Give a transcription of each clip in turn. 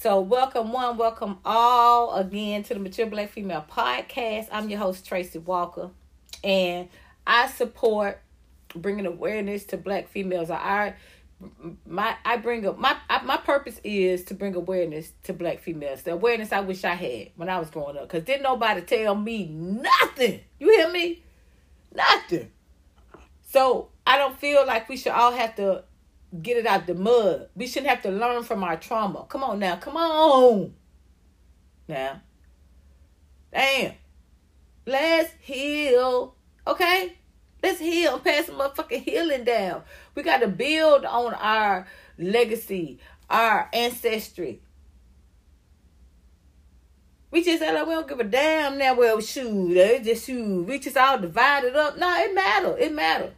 So, welcome one, welcome all again to the Mature Black Female Podcast. I'm your host, Tracy Walker, and I support bringing awareness to black females. I my I bring up my my purpose is to bring awareness to black females. The awareness I wish I had when I was growing up, cause didn't nobody tell me nothing. You hear me? Nothing. So I don't feel like we should all have to get it out the mud. We shouldn't have to learn from our trauma. Come on now, come on. Now, damn. Let's heal. Okay? Let's heal. Pass some motherfucking healing down. We got to build on our legacy, our ancestry. We just like we don't give a damn now. Well, shoot, it's just shoot. We just all divided up. No, it matter. It matter.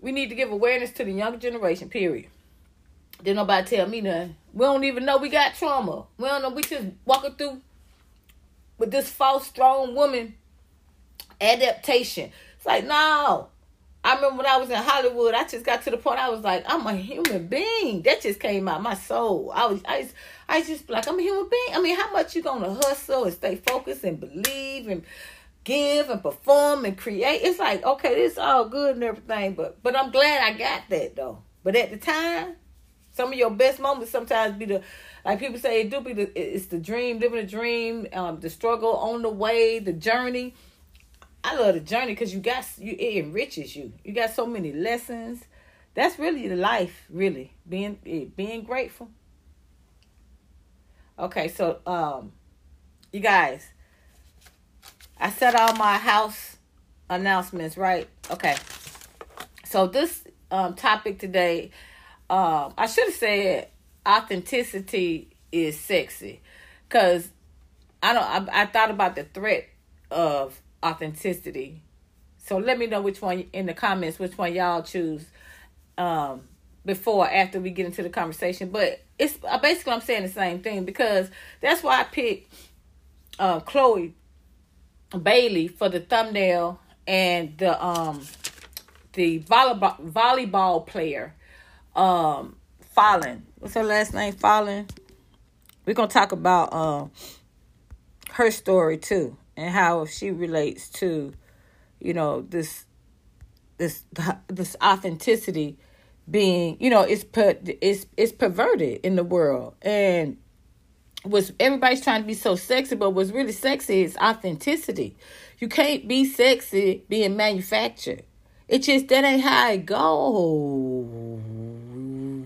We need to give awareness to the younger generation. Period. Didn't nobody tell me nothing. We don't even know we got trauma. We don't know. We just walking through with this false strong woman adaptation. It's like, no. I remember when I was in Hollywood, I just got to the point I was like, I'm a human being. That just came out my soul. I was I just I just like I'm a human being. I mean, how much you gonna hustle and stay focused and believe and give and perform and create? It's like, okay, this all good and everything, but but I'm glad I got that though. But at the time, some of your best moments sometimes be the like people say it do be the it's the dream, living a dream, um, the struggle on the way, the journey. I love the journey because you got you it enriches you. You got so many lessons. That's really the life, really being eh, being grateful. Okay, so um, you guys, I set all my house announcements right. Okay, so this um topic today, um, I should have said authenticity is sexy because i don't I, I thought about the threat of authenticity. So let me know which one in the comments which one y'all choose um before after we get into the conversation. But it's uh, basically i'm saying the same thing because that's why i picked uh chloe bailey for the thumbnail and the um the volleyball volleyball player um Falyn. What's her last name? Falyn. We're gonna talk about um her story too and how she relates to, you know, this this this authenticity being, you know, it's put it's it's perverted in the world and was everybody's trying to be so sexy, but what's really sexy is authenticity. You can't be sexy being manufactured. It just that ain't how it go.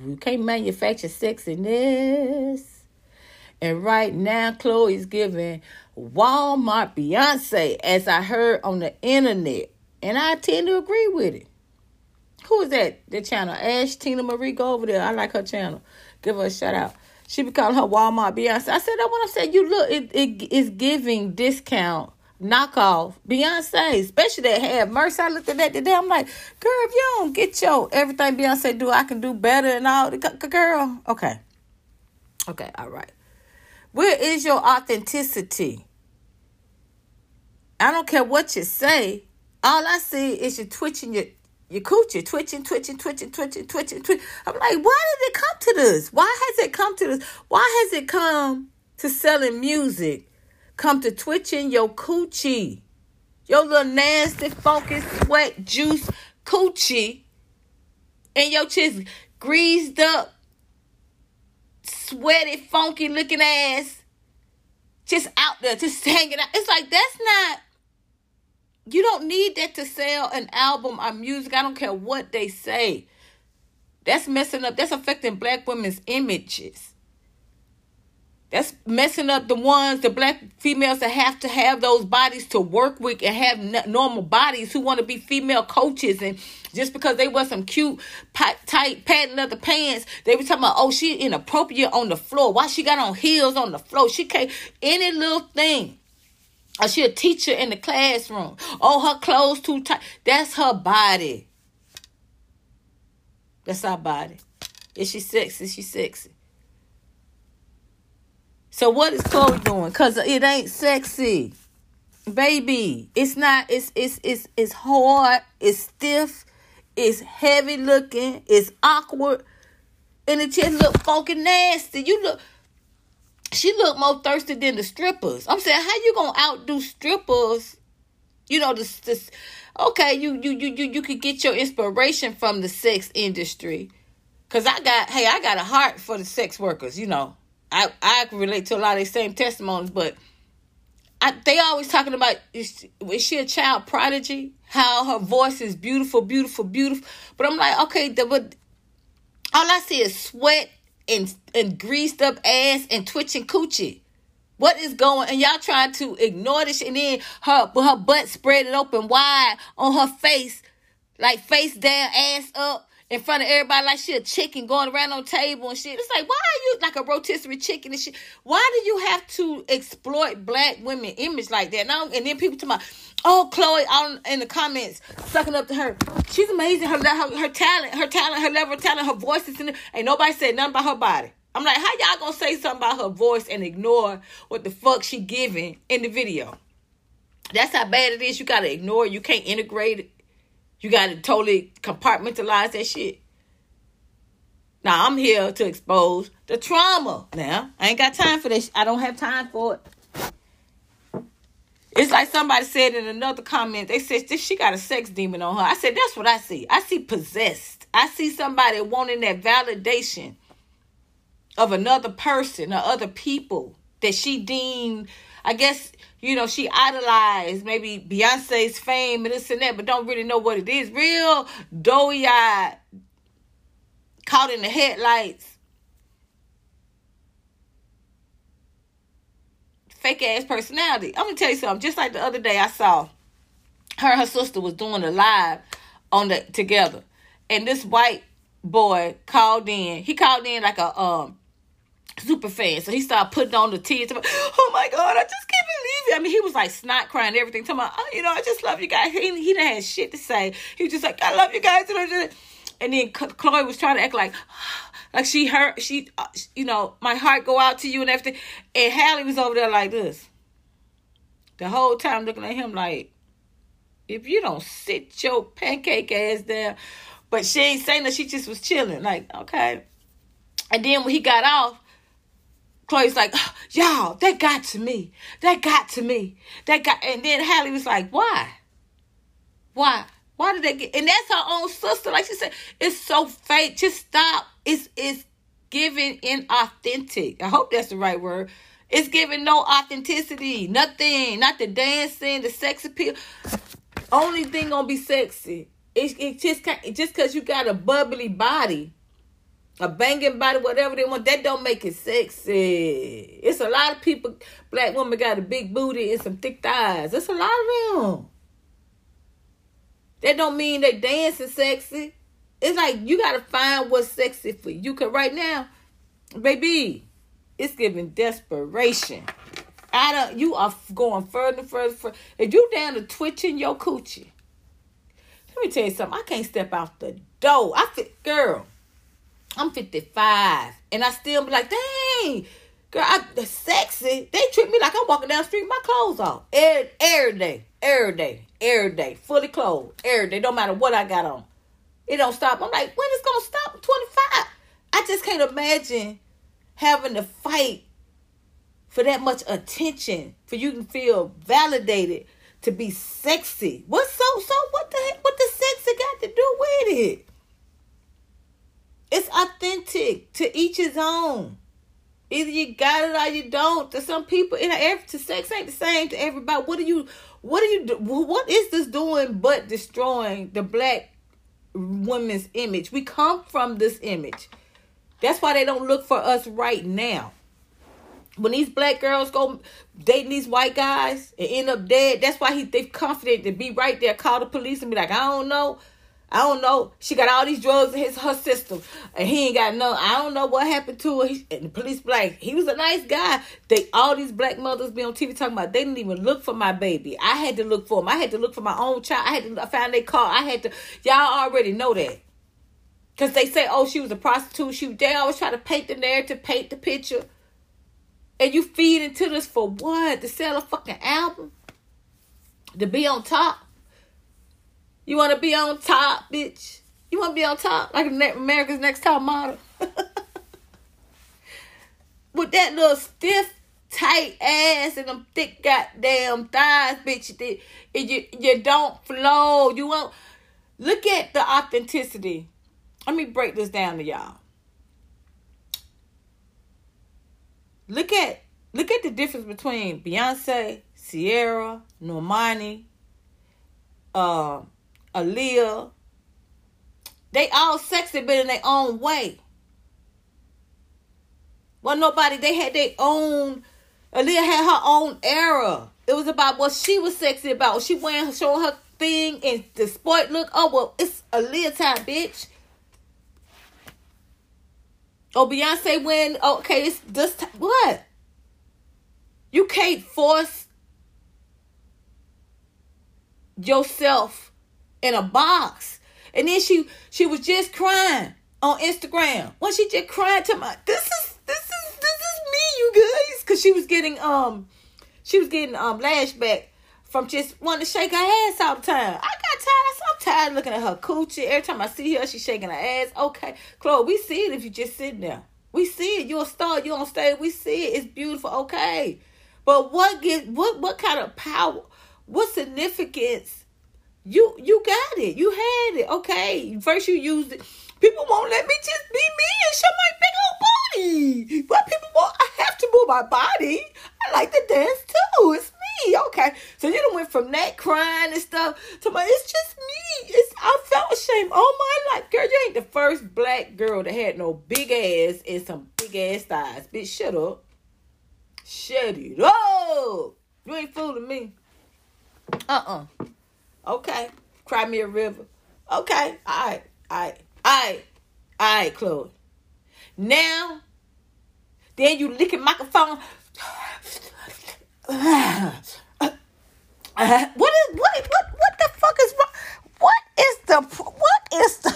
You can't manufacture sexiness. And right now, Chloe's giving Walmart Beyonce, as I heard on the internet. And I tend to agree with it. Who is that? The channel. Ash Tina Marie. Go over there. I like her channel. Give her a shout out. She be calling her Walmart Beyonce. I said, that when I said, you look, it, it is giving discount knockoff Beyonce, especially that have mercy. I looked at that today. I'm like, girl, if you don't get your everything Beyonce do, I can do better and all. Girl, okay, okay, all right. Where is your authenticity? I don't care what you say. All I see is you twitching your your coochie, twitching, twitching, twitching, twitching, twitching, twitching. I'm like, why did it come to this? Why has it come to this? Why has it come to selling music? come to twitching your coochie. Your little nasty, funky, sweat juice coochie. And your chest greased up, sweaty, funky looking ass. Just out there, just hanging out. It's like that's not you don't need that to sell an album or music. I don't care what they say. That's messing up. That's affecting black women's images. That's messing up the ones, the black females that have to have those bodies to work with and have normal bodies who want to be female coaches. And just because they wear some cute, tight, patent leather pants, they be talking about, oh, she inappropriate on the floor. Why she got on heels on the floor? She can't, any little thing. Or she a teacher in the classroom. Oh, her clothes too tight. That's her body. That's our body. Is she sexy? Is she sexy? So what is Chloe doing? Cause it ain't sexy, baby. It's not. It's it's it's it's hard. It's stiff. It's heavy looking. It's awkward. and it just look funky nasty. You look she looked more thirsty than the strippers. I'm saying, how you gonna outdo strippers? You know, this, this okay, you you you you you could get your inspiration from the sex industry. Cause I got hey, I got a heart for the sex workers, you know. I I can relate to a lot of these same testimonies, but I, they always talking about is, is she a child prodigy? How her voice is beautiful, beautiful, beautiful. But I'm like, okay, the, but all I see is sweat and and greased up ass and twitching coochie. What is going? And y'all trying to ignore this, and then her her butt spread it open wide on her face, like face down, ass up in front of everybody like she a chicken going around on table and shit. It's like, why are you like a rotisserie chicken and shit? Why do you have to exploit black women image like that? Now and then people talk about, oh, Chloe on in the comments sucking up to her. She's amazing. Her her, her talent, her talent, her level of talent, her voice is in it. Ain't nobody said nothing about her body. I'm like, how y'all gonna say something about her voice and ignore what the fuck she giving in the video? That's how bad it is. You gotta ignore. You can't integrate it. You got to totally compartmentalize that shit. Now I'm here to expose the trauma. Now I ain't got time for this. I don't have time for it. It's like somebody said in another comment. They said this she got a sex demon on her. I said that's what I see. I see possessed. I see somebody wanting that validation of another person or other people that she deemed. I guess you know, she idolized maybe Beyonce's fame and this and that, but don't really know what it is. Real doughy eyed, caught in the headlights. Fake ass personality. I'm gonna tell you something. Just like the other day, I saw her and her sister was doing a live on the together, and this white boy called in. He called in like a um super fan. So he started putting on the tears. Oh my God, I just can't believe it. I mean, he was like snot crying, everything. Talking about, oh, you know, I just love you guys. He, he didn't have shit to say. He was just like, I love you guys. And then Chloe was trying to act like, like she hurt, she, uh, you know, my heart go out to you and everything. And Halle was over there like this. The whole time looking at him like, if you don't sit your pancake ass down. But she ain't saying that. She just was chilling. Like, okay. And then when he got off, Chloe's like, y'all, that got to me. That got to me. That got, and then Halle was like, why? Why? Why did they get? And that's her own sister. Like she said, it's so fake. Just stop. It's it's giving inauthentic. I hope that's the right word. It's giving no authenticity. Nothing. Not the dancing, the sex appeal. Only thing gonna be sexy. It's it just just because you got a bubbly body a banging body, whatever they want, that don't make it sexy. It's a lot of people, black women got a big booty and some thick thighs. It's a lot of them. That don't mean they dancing sexy. It's like you gotta find what's sexy for you. Cause right now, baby, it's giving desperation. I don't. You are going further and further. further. If you down to twitching your coochie, let me tell you something. I can't step out the door. I fit, girl. I'm 55 and I still be like, dang, girl, I the sexy. They treat me like I'm walking down the street with my clothes off. Every, every day, every day, every day, fully clothed, every day, no matter what I got on. It don't stop. I'm like, when is gonna stop? I'm 25. I just can't imagine having to fight for that much attention, for you to feel validated, to be sexy. What's so so what the heck what the sexy got to do with it? It's authentic to each his own. Either you got it or you don't. To some people, in every to sex ain't the same to everybody. What are you? What are you? What is this doing but destroying the black woman's image? We come from this image. That's why they don't look for us right now. When these black girls go dating these white guys and end up dead, that's why he they confident to be right there, call the police and be like, I don't know. I don't know. She got all these drugs in his her system, and he ain't got no. I don't know what happened to her. He, and the police like he was a nice guy. They all these black mothers be on TV talking about they didn't even look for my baby. I had to look for him. I had to look for my own child. I had to find their car. I had to. Y'all already know that. Cause they say, oh, she was a prostitute. She they always try to paint the narrative, paint the picture. And you feed into this for what? To sell a fucking album? To be on top? You want to be on top, bitch? You want to be on top like America's Next Top Model? with that little stiff, tight ass and them thick goddamn thighs, bitch. You you don't flow. You won't look at the authenticity. Let me break this down to y'all. Look at look at the difference between Beyonce, Ciara, Normani, uh, Aaliyah. They all sexy, but in their own way. Well, nobody. They had their own. Aaliyah had her own era. It was about what she was sexy about. She wearing, showing her thing and the sport look. Oh well, it's Aaliyah time, bitch. Oh, Beyonce when okay, it's this time. What? You can't force yourself in a box. And then she she was just crying on Instagram. When she just crying to my this is this is this is me, you guys. Cause she was getting um she was getting um lashback from just wanting to shake her ass all the time. I got tired. I'm tired looking at her coochie. Every time I see her, she's shaking her ass. Okay, Chloe, we see it if you just sitting there. We see it. You're a star. You're on stage. We see it. It's beautiful. Okay. But what get what what kind of power, what significance you you got it. You had it. Okay. First you used it. People won't let me just be me and show my big old body. But people won't I have to move my body. I like to dance too. It's me. Okay. So you done went from that crying and stuff to my it's just me. It's I felt ashamed all my life. Girl, you ain't the first black girl that had no big ass and some big ass thighs. Bitch, shut up. Shut it up. You ain't fooling me. Uh-uh. Okay. Cry me a river. Okay. All right. All right. All right. All right, Chloe. Now, then you licking microphone. what is what what what the fuck is? What is the what is the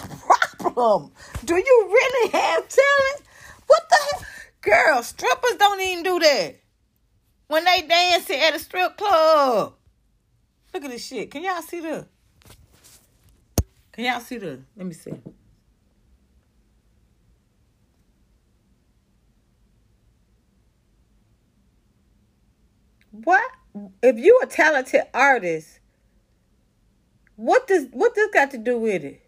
problem? Do you really have talent? What the hell? Girl, strippers don't even do that. When they dancing at a strip club. Look at this shit. Can y'all see the? Can y'all see the? Let me see. What if you a talented artist? What does what this got to do with it?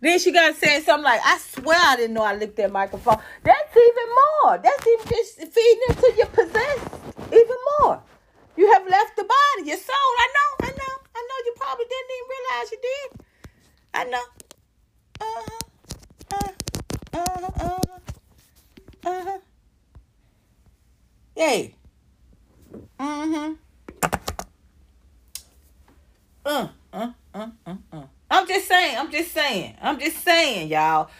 Then she got saying something like, "I swear I didn't know I licked that microphone." That's even more. That's even just feeding into your possess even more. You have left the body, your soul. I know, I know, I know. You probably didn't even realize you did. I know. Uh huh. Uh huh. Uh huh. Uh huh. Uh, uh, uh, uh, uh. I'm just saying, I'm just saying, I'm just saying, y'all.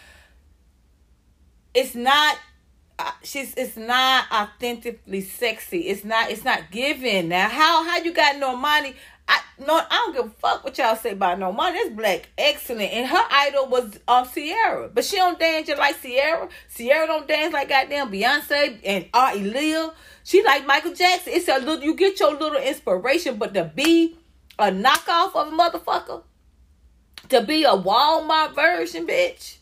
It's not uh, she's it's not authentically sexy. It's not it's not given. Now how how you got no money? I no I don't give a fuck what y'all say about Normani. That's black excellent. And her idol was um Ciara. But she don't dance just like Ciara. Ciara don't dance like goddamn Beyonce and uh Aaliyah. She like Michael Jackson. It's a little you get your little inspiration, but to be a knockoff of a motherfucker, to be a Walmart version, bitch.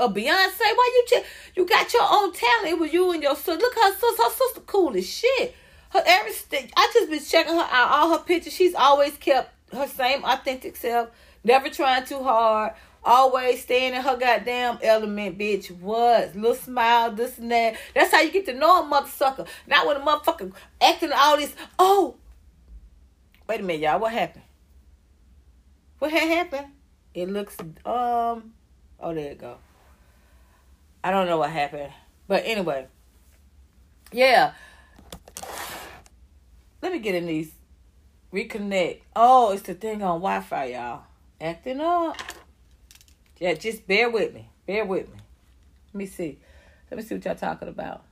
A Beyonce, why you just you got your own talent? It was you and your sister. Look, her sister, her sister cool as shit. Her everything. I just been checking her out. All her pictures. She's always kept her same authentic self. Never trying too hard. Always staying in her goddamn element, bitch. What? Little smile, this and that. That's how you get to know a motherfucker. Not when a motherfucker acting all this. Oh, wait a minute, y'all. What happened? What had happened? It looks um. Oh, there you go. I don't know what happened. But anyway. Yeah. Let me get in these. Reconnect. Oh, it's the thing on Wi Fi, y'all. Acting up. Yeah, just bear with me. Bear with me. Let me see. Let me see what y'all talking about.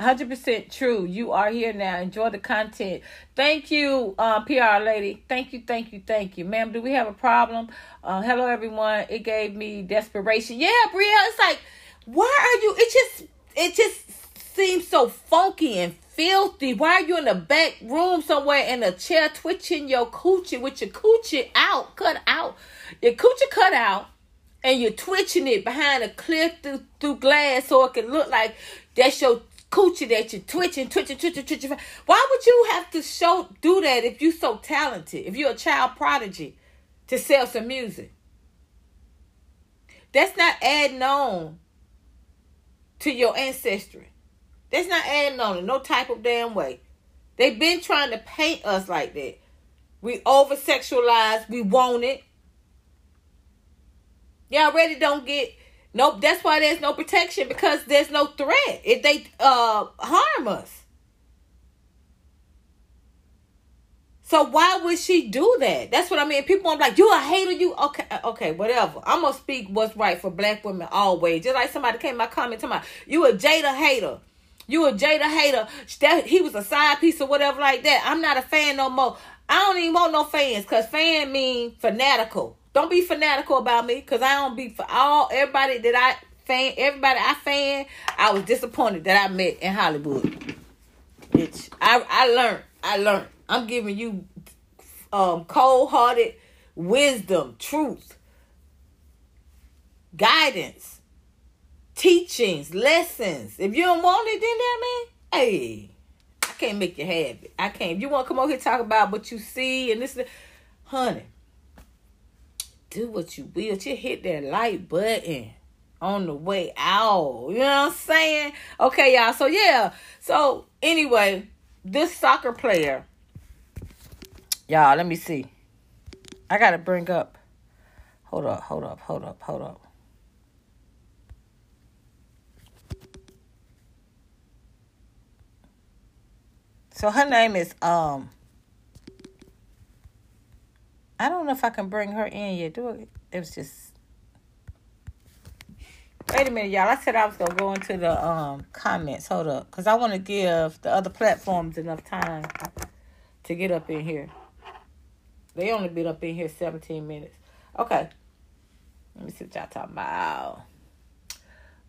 100% true. You are here now. Enjoy the content. Thank you, uh, PR lady. Thank you, thank you, thank you. Ma'am, do we have a problem? Uh, hello, everyone. It gave me desperation. Yeah, Bria, it's like, why are you, it just, it just seems so funky and filthy. Why are you in the back room somewhere in a chair twitching your coochie with your coochie out, cut out? Your coochie cut out and you're twitching it behind a clip through, through glass so it can look like that's your coochie that you're twitching, twitching, twitching, twitching. Why would you have to show do that if you're so talented? If you're a child prodigy to sell some music? That's not adding on to your ancestry. That's not adding on in no type of damn way. They've been trying to paint us like that. We over sexualize, we want it. Y'all already don't get nope. That's why there's no protection because there's no threat if they uh harm us. So why would she do that? That's what I mean. People are like, you a hater, you okay, uh, okay, whatever. I'm gonna speak what's right for black women always. Just like somebody came my comment to my you a Jada hater. You a Jada hater. That he was a side piece or whatever like that. I'm not a fan no more. I don't even want no fans because fan mean fanatical. Don't be fanatical about me because I don't be for all everybody that I fan everybody I fan. I was disappointed that I met in Hollywood. Bitch, I I learned. I learned. I'm giving you um cold hearted wisdom, truth, guidance, teachings, lessons. If you don't want it, then that man, hey, I can't make you have it. I can't. If you want to come over here talk about what you see and this, honey, do what you will. Just hit that like button on the way out. You know what I'm saying? Okay, y'all. So yeah. So anyway, this soccer player Y'all, let me see. I gotta bring up. Hold up, hold up, hold up, hold up. So her name is um. I don't know if I can bring her in yet. Do it. It was just. Wait a minute, y'all. I said I was gonna go into the um comments. Hold up, cause I want to give the other platforms enough time to get up in here. They only been up in here 17 minutes. Okay. Let me see what y'all talking about.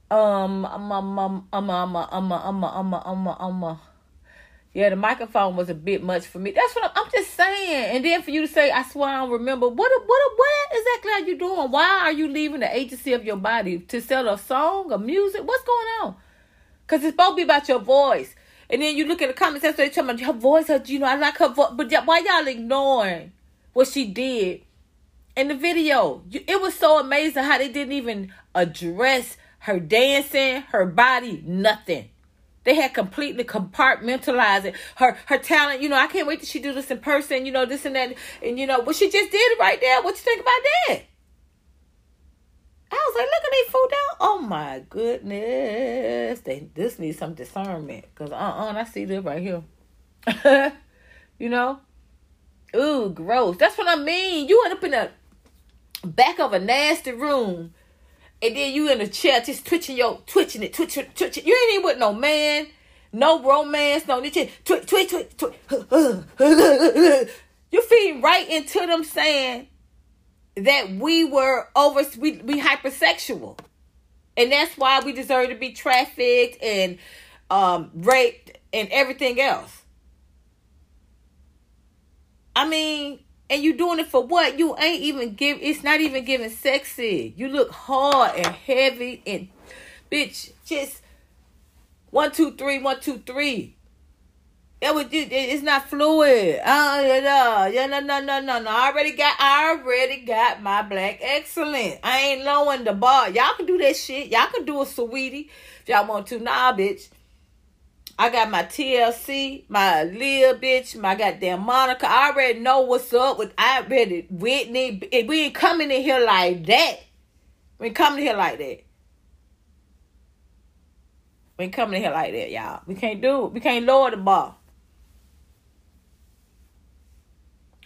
Um, um, um, um, um, um, um, um, um, um, um, um, yeah, the microphone was a bit much for me. That's what I'm, I'm, just saying. And then for you to say, I swear I don't remember. What, what, what exactly are you doing? Why are you leaving the agency of your body to sell a song, a music? What's going on? Because it's supposed to be about your voice. And then you look at the comments, what they tell me, her voice, her, you know, I like her voice. But why y'all ignoring what she did in the video. It was so amazing how they didn't even address her dancing, her body, nothing. They had completely compartmentalized it. Her her talent, you know, I can't wait till she do this in person, you know, this and that. And you know, what she just did right there. What you think about that? I was like, look at they fool down. Oh my goodness. They this needs some discernment. Cause uh uh I see this right here. you know? Ooh, gross. That's what I mean. You end up in the back of a nasty room, and then you in a chair just twitching your twitching it, twitching, twitching. You ain't even with no man, no romance, no twitch, twitch, twitch, twitch. twitch. you feeding right into them saying that we were over, we we hypersexual, and that's why we deserve to be trafficked and um raped and everything else. I mean, and you doing it for what? You ain't even give. It's not even giving sexy. You look hard and heavy and bitch. Just one, two, three, one, two, three. That would you. It's not fluid. Uh, yeah, yeah, no, no, no, no, no. I already got. I already got my black excellent. I ain't lowering the bar. Y'all can do that shit. Y'all can do a Saweetie if y'all want to. Nah, bitch. I got my TLC, my Lil bitch, my goddamn Monica. I already know what's up with I already Whitney. We ain't coming in here like that. We ain't coming in here like that. We ain't coming in here like that, y'all. We can't do it. We can't lower the bar.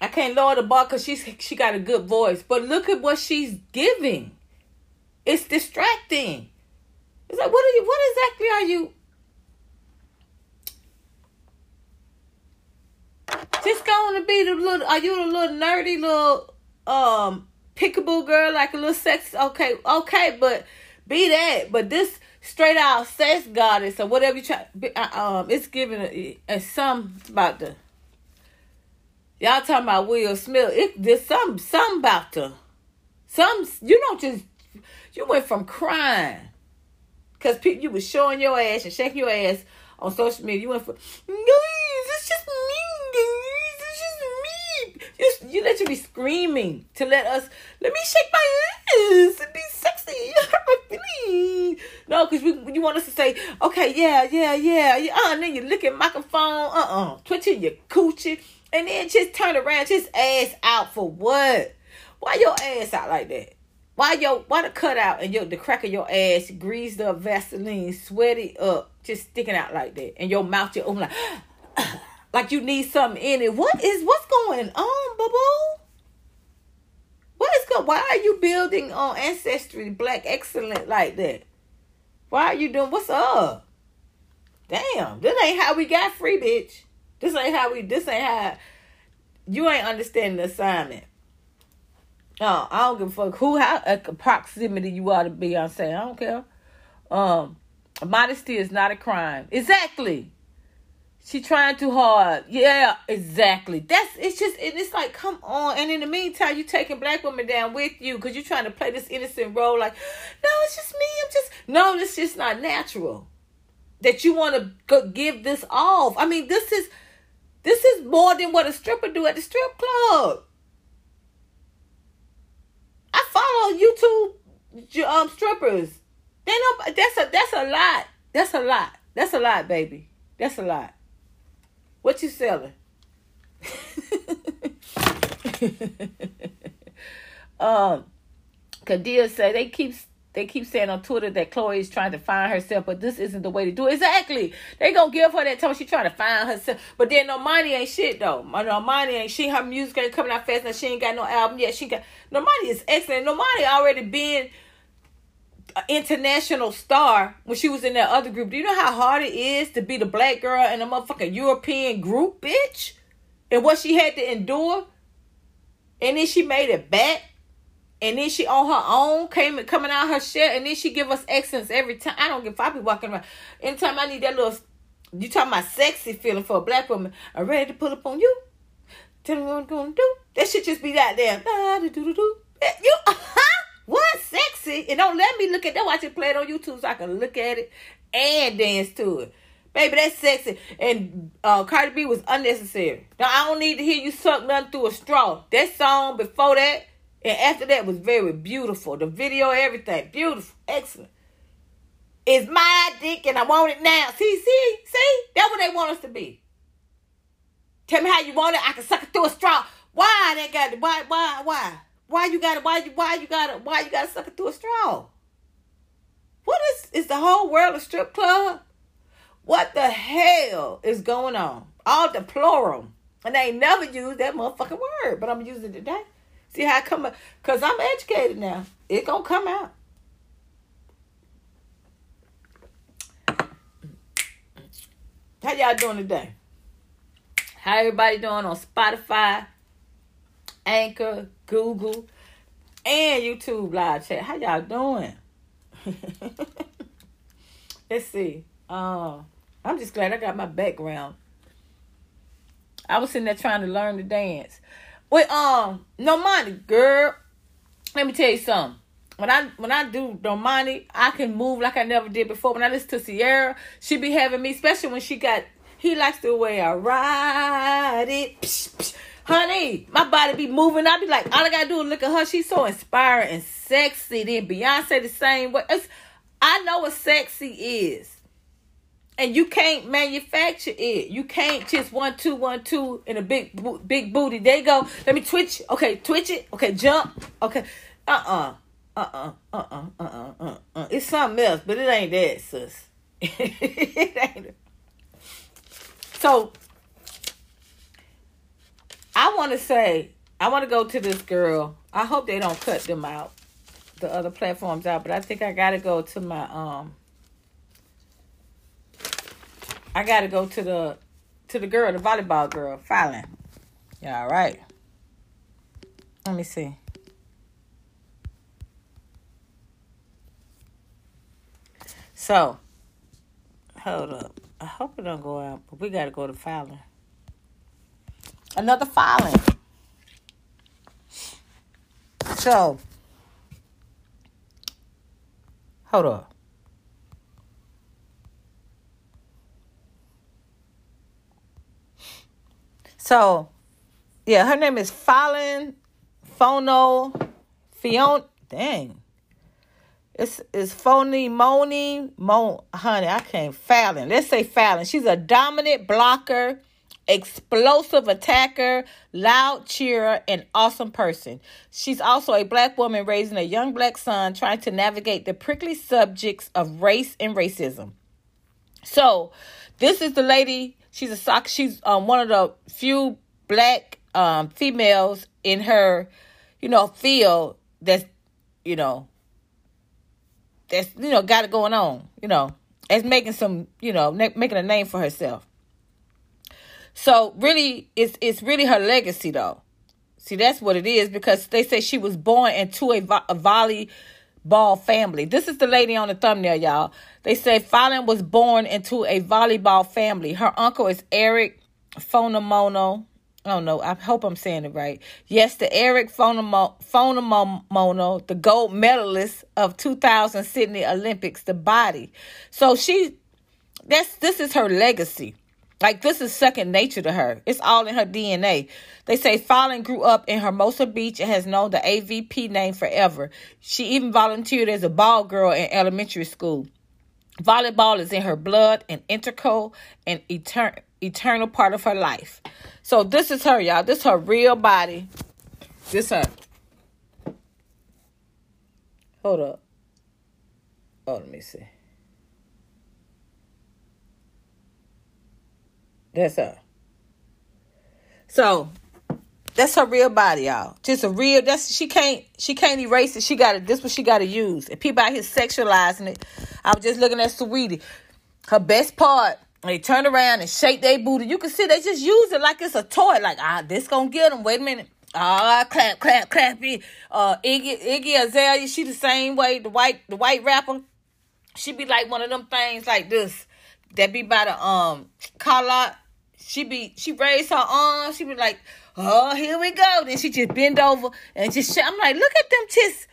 I can't lower the bar because she's she got a good voice. But look at what she's giving. It's distracting. It's like what are you what exactly are you Just going to be the little. Are you the little nerdy little um pickable girl, like a little sex? Okay, okay, but be that. But this straight out sex goddess or whatever you try. Uh, um, it's giving a, a some about the. Y'all talking about Will Smith? It there's some some about the. Some you don't just you went from crying because people you was showing your ass and shaking your ass on social media. You went from guys, it's just me, guys, it's just me. You, you literally screaming to let us let me shake my ass and be sexy. no, because we you want us to say, okay, yeah, yeah, yeah, yeah. Uh, and then you look at microphone, uh, uh twitching your coochie, and then just turn around, just ass out for what? Why your ass out like that? Why your why the cutout and your the crack of your ass greased up Vaseline, sweaty up, just sticking out like that, and your mouth just open like like you need something in it. What is what's going on, boo boo? What is going? Why are you building on ancestry, black excellent like that? Why are you doing? What's up? Damn, this ain't how we got free, bitch. This ain't how we. This ain't how. You ain't understanding the assignment. Oh, I don't give a fuck who how proximity you are to Beyonce. I don't care. Um, modesty is not a crime. Exactly. She trying too hard. Yeah, exactly. That's it's just it's like come on. And in the meantime, you taking black women down with you because you're trying to play this innocent role. Like, no, it's just me. I'm just no. It's just not natural. That you want to give this off. I mean, this is this is more than what a stripper do at the strip club. I follow YouTube um strippers. They know that's a that's a lot. That's a lot. That's a lot, baby. That's a lot. What you selling? um, Kadia say they keep they keep saying on Twitter that Chloe is trying to find herself, but this isn't the way to do it. Exactly. They gonna give her that time she trying to find herself. But then Normani ain't shit though. Normani ain't she her music ain't coming out fast and she ain't got no album yet. She got Normani is excellent. Normani already been international star when she was in that other group. Do you know how hard it is to be the black girl in a motherfucking European group, bitch? And what she had to endure? And then she made it back and then she on her own came coming out her shit, and then she give us excellence every time. I don't give. I be walking around. Anytime I need that little, you talking about sexy feeling for a black woman. I'm ready to pull up on you. Tell me what I'm gonna do. That shit just be that there. You what sexy? And don't let me look at that. Watch it play it on YouTube so I can look at it and dance to it. Baby, that's sexy. And uh, Cardi B was unnecessary. Now I don't need to hear you suck nothing through a straw. That song before that and after that was very beautiful. The video, everything, beautiful, excellent. It's my dick and I want it now. See, see, see? That's what they want us to be. Tell me how you want it. I can suck it through a straw. Why they got? Why, why, why? Why you gotta Why you, why you gotta Why you got to suck it through a straw? What is, is the whole world a strip club? What the hell is going on? All the plural. And they never used that motherfucking word, but I'm using it today. See how I come up? Because I'm educated now. It to come out. How y'all doing today? How everybody doing on Spotify, Anchor, Google, and YouTube live chat? How y'all doing? Let's see. Uh, I'm just glad I got my background. I was sitting there trying to learn to dance. With um Normani, girl. Let me tell you something. When I when I do Normani, I can move like I never did before. When I listen to Ciara, she be having me, especially when she got he likes the way I ride it. Psh, psh. Honey, my body be moving. I be like, all I gotta do is look at her. She's so inspiring and sexy. Then Beyonce the same way. It's, I know what sexy is and you can't manufacture it. You can't just one two one two in a big big booty. There you go. Let me twitch. Okay, twitch it. Okay, jump. Okay. Uh uh-uh. uh. Uh uh. Uh uh. Uh uh. It's something else, but it ain't that, sis. it ain't. So I want to say I want to go to this girl. I hope they don't cut them out, the other platforms out. But I think I gotta go to my um I gotta go to the to the girl, the volleyball girl, Falyn. Yeah, all right. Let me see. So, hold up. I hope it don't go out, but we gotta go to Falyn. Another Falyn. So, Hold up. So, yeah, her name is Falyn Phono Fiona. Dang. It's it's phony Moni Mo honey, I can't Falyn. Let's say Falyn. She's a dominant blocker, explosive attacker, loud cheerer, and awesome person. She's also a black woman raising a young black son trying to navigate the prickly subjects of race and racism. So, this is the lady. She's a sock. She's um, one of the few black um, females in her, you know, field that's, you know, that's you know got it going on. You know, as making some, you know, making a name for herself. So really, it's it's really her legacy though. See, that's what it is because they say she was born into a, vo- a volleyball family. This is the lady on the thumbnail, y'all. They say Falyn was born into a volleyball family. Her uncle is Eric Fonoimoana. I don't know. I hope I'm saying it right. Yes, the Eric Fonoimoana, the gold medalist of 2000 Sydney Olympics, the body. So she, that's this is her legacy. Like this is second nature to her. It's all in her DNA. They say Falyn grew up in Hermosa Beach and has known the AVP name forever. She even volunteered as a ball girl in elementary school. Volleyball is in her blood and integral and etern- eternal part of her life. So this is her, y'all. This her real body. This her. Hold up. Oh, let me see. That's her. So that's her real body, y'all. Just a real. That's she can't. She can't erase it. She got it. This what she got to use. And people out here sexualizing it. I was just looking at Saweetie. Her best part. They turn around and shake their booty. You can see they just use it like it's a toy. Like ah, this gonna get them. Wait a minute. Ah, clap, clap, clap. Uh, Iggy, Iggy Azalea. She the same way. The white, the white rapper. She be like one of them things like this. That be by the um collar she be she raised her arm. She be like, "Oh, here we go." Then she just bend over and just. I'm like, look at them just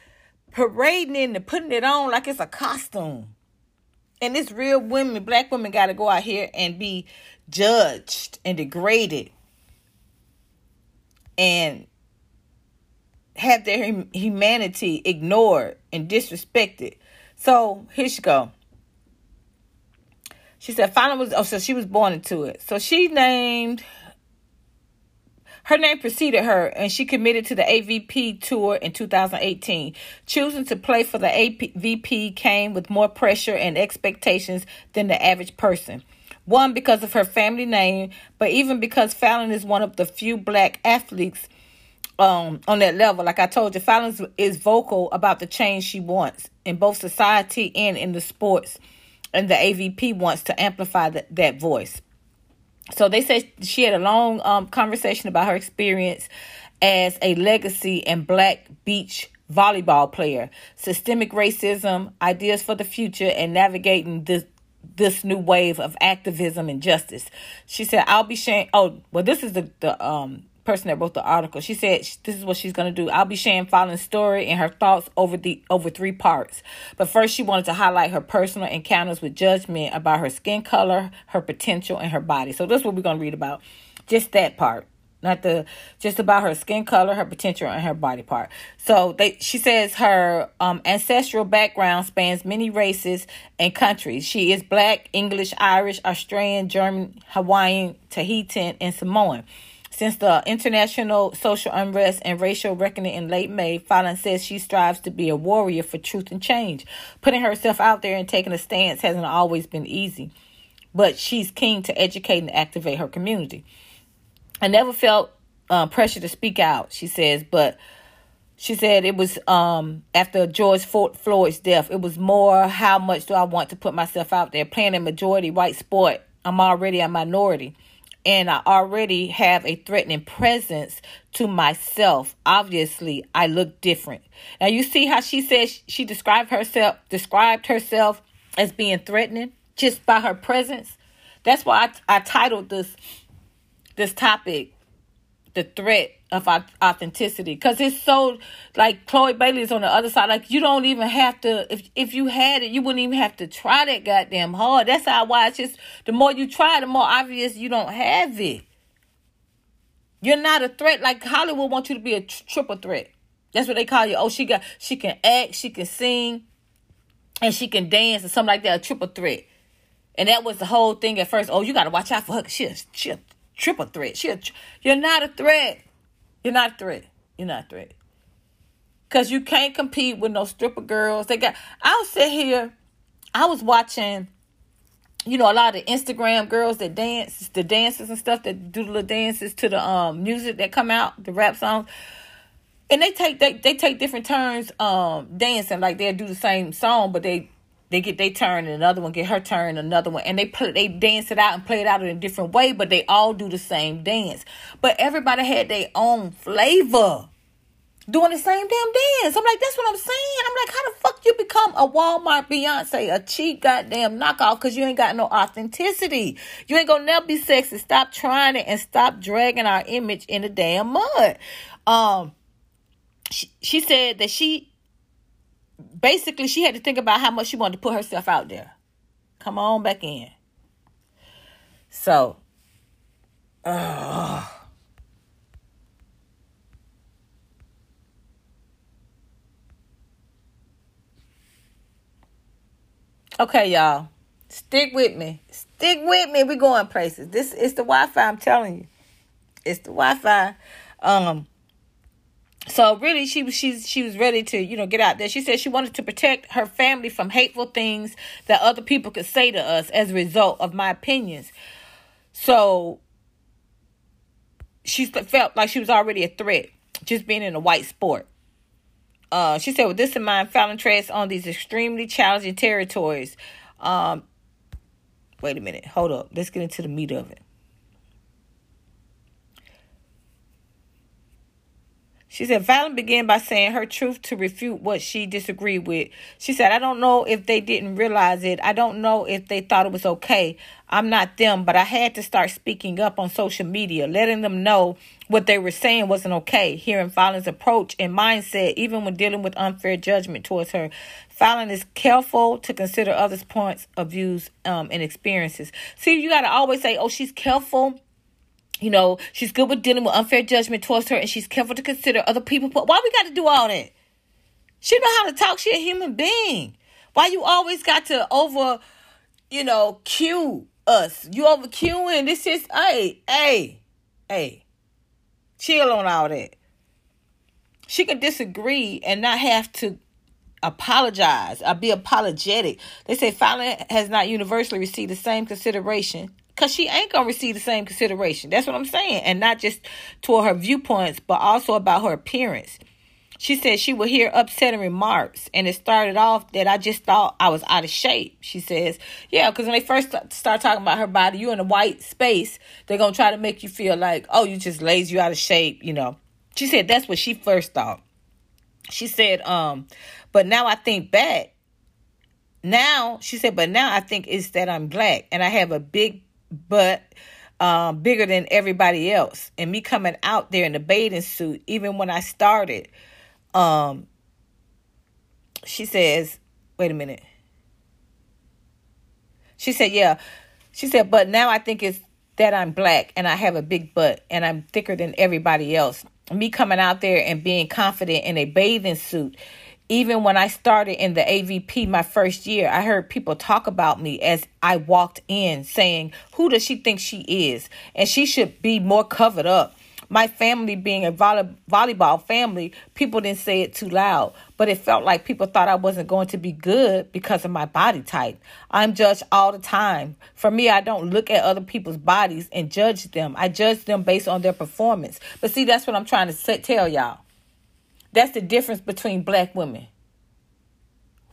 parading it and putting it on like it's a costume. And this real women, black women, got to go out here and be judged and degraded and have their humanity ignored and disrespected. So here she go. She said Falyn was oh so she was born into it. So she named her name preceded her and she committed to the AVP tour in 2018. Choosing to play for the AVP came with more pressure and expectations than the average person. One, because of her family name, but even because Falyn is one of the few black athletes um, on that level. Like I told you, Falyn is vocal about the change she wants in both society and in the sports and the AVP wants to amplify the, that voice. So they said she had a long um, conversation about her experience as a legacy and black beach volleyball player, systemic racism, ideas for the future, and navigating this this new wave of activism and justice. She said, "I'll be sharing." Oh, well, this is the the um person that wrote the article. She said this is what she's going to do. I'll be sharing Falyn's story and her thoughts over the over three parts. But first, she wanted to highlight her personal encounters with judgment about her skin color, her potential, and her body. So this is what we're going to read about. Just that part. Not the just about her skin color, her potential, and her body part. So they, she says her um, ancestral background spans many races and countries. She is black, English, Irish, Australian, German, Hawaiian, Tahitian, and Samoan. Since the international social unrest and racial reckoning in late May, Falyn says she strives to be a warrior for truth and change. Putting herself out there and taking a stance hasn't always been easy, but she's keen to educate and activate her community. I never felt uh, pressure to speak out, she says, but she said it was um, after George Floyd's death. It was more how much do I want to put myself out there? Playing a majority white sport, I'm already a minority and I already have a threatening presence to myself. Obviously, I look different. Now you see how she says she described herself described herself as being threatening just by her presence. That's why I, I titled this this topic the threat of authenticity because it's so like Chloe Bailey is on the other side. Like you don't even have to if if you had it, you wouldn't even have to try that goddamn hard. That's how why it's just the more you try, the more obvious you don't have it. You're not a threat. Like Hollywood wants you to be a tr- triple threat. That's what they call you. Oh, she got she can act, she can sing, and she can dance or something like that. A triple threat. And that was the whole thing at first. Oh, you got to watch out for her. She a, she triple threat. She a, you're not a threat. You're not a threat. You're not a threat. Cause you can't compete with no stripper girls. They got. I was sit here. I was watching. You know, a lot of Instagram girls that dance, the dances and stuff that do the little dances to the um music that come out, the rap songs and they take they, they take different turns um dancing like they'll do the same song but they they get their turn and another one get her turn another one. And they play they dance it out and play it out in a different way but they all do the same dance. But everybody had their own flavor doing the same damn dance. I'm like that's what i'm saying. I'm like how the fuck you become a walmart beyonce a cheap goddamn knockoff because you ain't got no authenticity. You ain't gonna never be sexy. Stop trying it and stop dragging our image in the damn mud. Um she, she said that she basically she had to think about how much she wanted to put herself out there. Come on back in. So, uh, okay, y'all, stick with me. Stick with me. We're going places. This is the Wi-Fi. I'm telling you, it's the Wi-Fi. Um, so really she was she's she was ready to you know get out there. She said she wanted to protect her family from hateful things that other people could say to us as a result of my opinions. So she felt like she was already a threat just being in a white sport. Uh, she said with this in mind Falyn treads on these extremely challenging territories. Um, wait a minute. Hold up. Let's get into the meat of it She said Falyn began by saying her truth to refute what she disagreed with. She said, I don't know if they didn't realize it. I don't know if they thought it was okay. I'm not them, but I had to start speaking up on social media, letting them know what they were saying wasn't okay. Hearing Falyn's approach and mindset, even when dealing with unfair judgment towards her. Falyn is careful to consider others' points of views um, and experiences. See, you got to always say, oh, she's careful you know, she's good with dealing with unfair judgment towards her and she's careful to consider other people. But why we got to do all that? She know how to talk. She a human being. Why you always got to over, you know, cue us? You over cueing. This is, hey, hey, hey. Chill on all that. She can disagree and not have to apologize or be apologetic. They say Falyn has not universally received the same consideration because she ain't gonna receive the same consideration. That's what I'm saying, and not just toward her viewpoints, but also about her appearance. She said she would hear upsetting remarks, and it started off that I just thought I was out of shape. She says, "Yeah, because when they first start talking about her body, you're in a white space, they're gonna try to make you feel like, oh, you just lazy, you out of shape, you know." She said that's what she first thought. She said, um, but now I think back. Now she said, but now I think it's that I'm black and I have a big but um, bigger than everybody else. And me coming out there in the bathing suit, even when I started, um, she says, wait a minute. She said, yeah. She said, but now I think it's that I'm black and I have a big butt and I'm thicker than everybody else. Me coming out there and being confident in a bathing suit even when I started in the AVP my first year, I heard people talk about me as I walked in saying, Who does she think she is? And she should be more covered up. My family being a volley- volleyball family, people didn't say it too loud, but it felt like people thought I wasn't going to be good because of my body type. I'm judged all the time. For me, I don't look at other people's bodies and judge them. I judge them based on their performance. But see, that's what I'm trying to tell y'all. That's the difference between black women.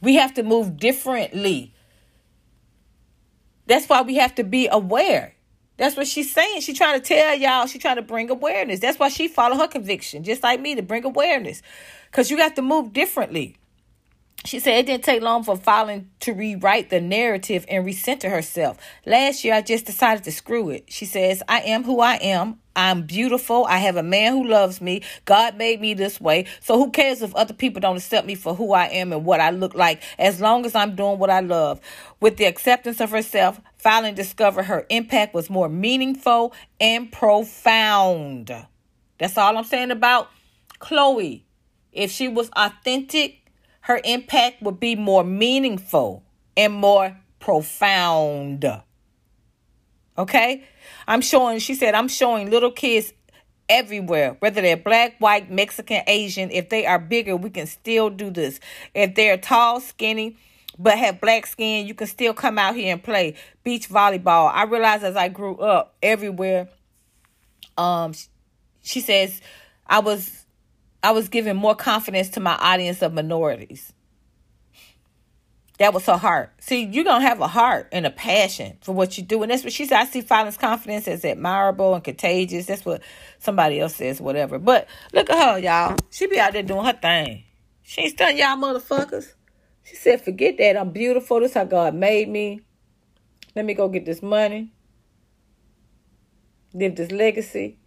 We have to move differently. That's why we have to be aware. That's what she's saying. She's trying to tell y'all, she's trying to bring awareness. That's why she followed her conviction, just like me, to bring awareness. Because you have to move differently. She said it didn't take long for Falyn to rewrite the narrative and recenter herself. Last year, I just decided to screw it. She says, I am who I am. I'm beautiful. I have a man who loves me. God made me this way. So who cares if other people don't accept me for who I am and what I look like as long as I'm doing what I love. With the acceptance of herself, finally discovered her impact was more meaningful and profound. That's all I'm saying about Chloe. If she was authentic, her impact would be more meaningful and more profound. Okay? I'm showing, she said, I'm showing little kids everywhere, whether they're black, white, Mexican, Asian. If they are bigger, we can still do this. If they're tall, skinny, but have black skin, you can still come out here and play beach volleyball. I realized as I grew up everywhere, um, she says, I was I was giving more confidence to my audience of minorities. That was her heart. See, you're going to have a heart and a passion for what you do. And that's what she said. I see Falyn's confidence as admirable and contagious. That's what somebody else says, whatever. But look at her, y'all. She be out there doing her thing. She ain't stunning y'all motherfuckers. She said, forget that. I'm beautiful. This how God made me. Let me go get this money. Live this legacy.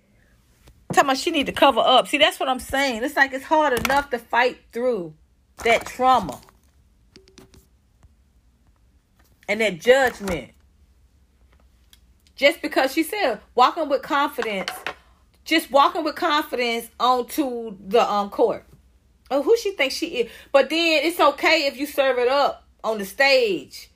Talking about she need to cover up. See, that's what I'm saying. It's like it's hard enough to fight through that trauma and that judgment. Just because she said walking with confidence, just walking with confidence onto the um court. Oh, who she thinks she is. But then it's okay if you serve it up on the stage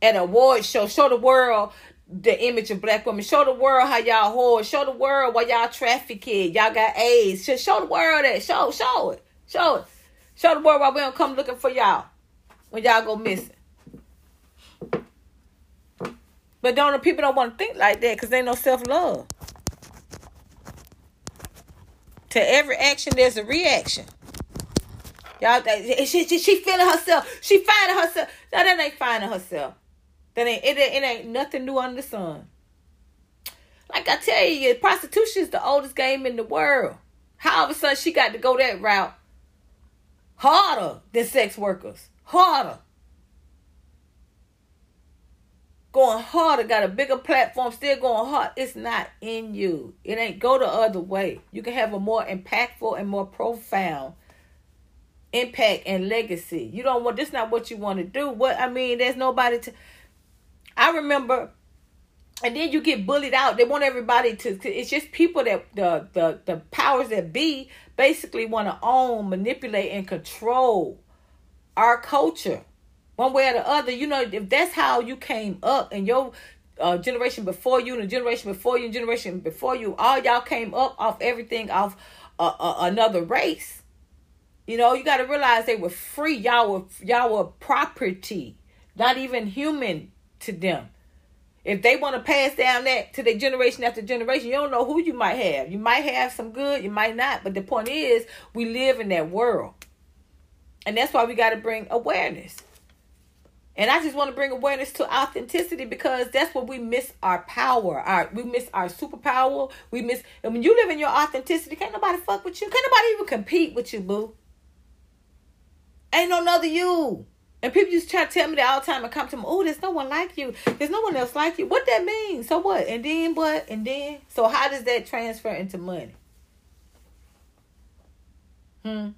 at an award show. Show the world the image of black women. Show the world how y'all whore. Show the world why y'all traffic kid. Y'all got AIDS. Just show the world that. Show, show it. Show it. Show the world why we don't come looking for y'all when y'all go missing. But don't people don't want to think like that because they no self love. To every action, there's a reaction. Y'all, she, she, she feeling herself. She finding herself. No, that ain't finding herself. That ain't it, it ain't nothing new under the sun. Like I tell you, prostitution is the oldest game in the world. How of a sudden she got to go that route harder than sex workers. Harder. Going harder, got a bigger platform, still going hard. It's not in you. It ain't go the other way. You can have a more impactful and more profound impact and legacy. You don't want this not what you want to do. What I mean, there's nobody to I remember and then you get bullied out. They want everybody to, it's just people that the the the powers that be basically want to own, manipulate and control our culture. One way or the other, you know, if that's how you came up and your uh, generation before you and the generation before you and generation before you, all y'all came up off everything off uh, uh, another race. You know, you got to realize they were free. Y'all were y'all were property, not even human to them. If they want to pass down that to their generation after generation, you don't know who you might have. You might have some good, you might not. But the point is, we live in that world. And that's why we got to bring awareness. And I just want to bring awareness to authenticity because that's what we miss our power. Our we miss our superpower. We miss and when you live in your authenticity, can't nobody fuck with you. Can't nobody even compete with you, boo. Ain't no other you. And people just try to tell me that all the time and come to me, oh, there's no one like you. There's no one else like you. What that mean? So what? And then what? And then? So how does that transfer into money? Hmm.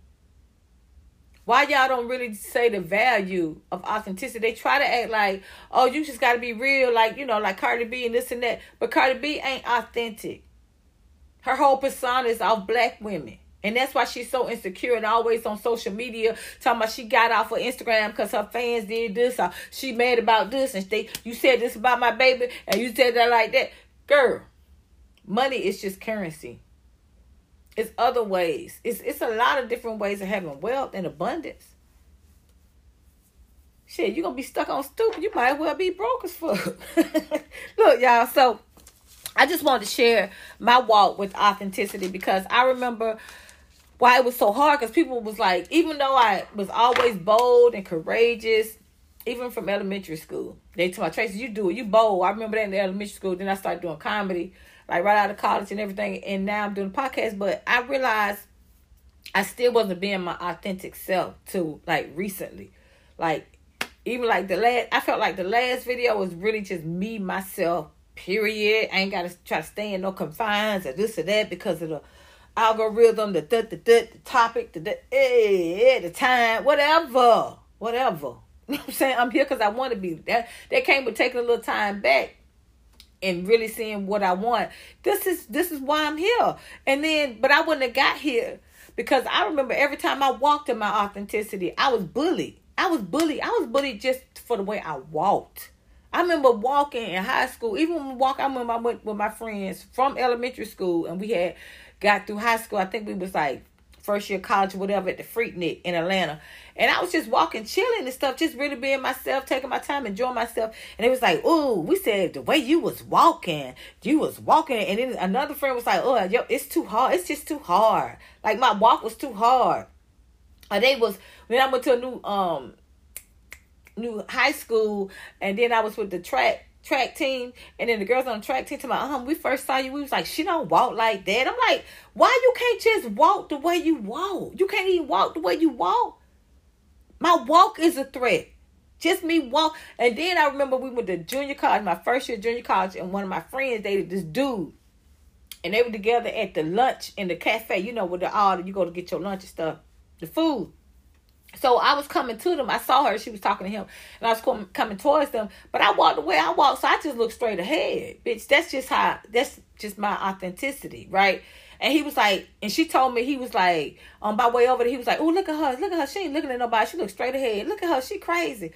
Why y'all don't really say the value of authenticity? They try to act like, oh, you just got to be real, like, you know, like Cardi B and this and that. But Cardi B ain't authentic. Her whole persona is of black women. And that's why she's so insecure and always on social media talking about she got off of Instagram because her fans did this or she mad about this and they you said this about my baby and you said that like that. Girl, money is just currency. It's other ways. It's it's a lot of different ways of having wealth and abundance. Shit, you're gonna be stuck on stupid. You might well be broke as fuck. Look, y'all, so I just wanted to share my walk with authenticity because I remember why it was so hard because people was like, even though I was always bold and courageous, even from elementary school, they told my Tracy, you do it, you bold. I remember that in the elementary school. Then I started doing comedy, like right out of college and everything, and now I'm doing a podcast. But I realized I still wasn't being my authentic self too, like recently, like even like the last. I felt like the last video was really just me myself Period. I ain't gotta try to stay in no confines or this or that because of the algorithm, the the the, the, the topic, the the, eh, the time, whatever, whatever. You know what I'm saying? I'm here because I want to be. That that came with taking a little time back and really seeing what I want. This is this is why I'm here. And then, but I wouldn't have got here because I remember every time I walked in my authenticity, I was bullied. I was bullied. I was bullied just for the way I walked. I remember walking in high school. Even when we walk, I remember I went with my friends from elementary school, and we had got through high school. I think we was like first year college whatever at the Freaknik in Atlanta. And I was just walking, chilling and stuff, just really being myself, taking my time, enjoying myself. And it was like, oh, we said the way you was walking, you was walking. And then another friend was like, oh, yo, it's too hard. It's just too hard. Like my walk was too hard. And they was when I went to a new um new high school, and then I was with the track track team, and then the girls on the track team to my um, we first saw you, we was like, she don't walk like that. I'm like, why you can't just walk the way you walk? You can't even walk the way you walk. My walk is a threat. Just me walk. And then I remember we went to junior college, my first year junior college, and one of my friends dated this dude. And they were together at the lunch in the cafe, you know, with the all you go to get your lunch and stuff, the food. So I was coming to them. I saw her. She was talking to him, and I was coming, coming towards them. But I walked the way I walked, so I just looked straight ahead, bitch. That's just how. That's just my authenticity, right? And he was like, and she told me he was like, on my way over he was like, oh look at her, look at her. She ain't looking at nobody. She looks straight ahead. Look at her. She crazy.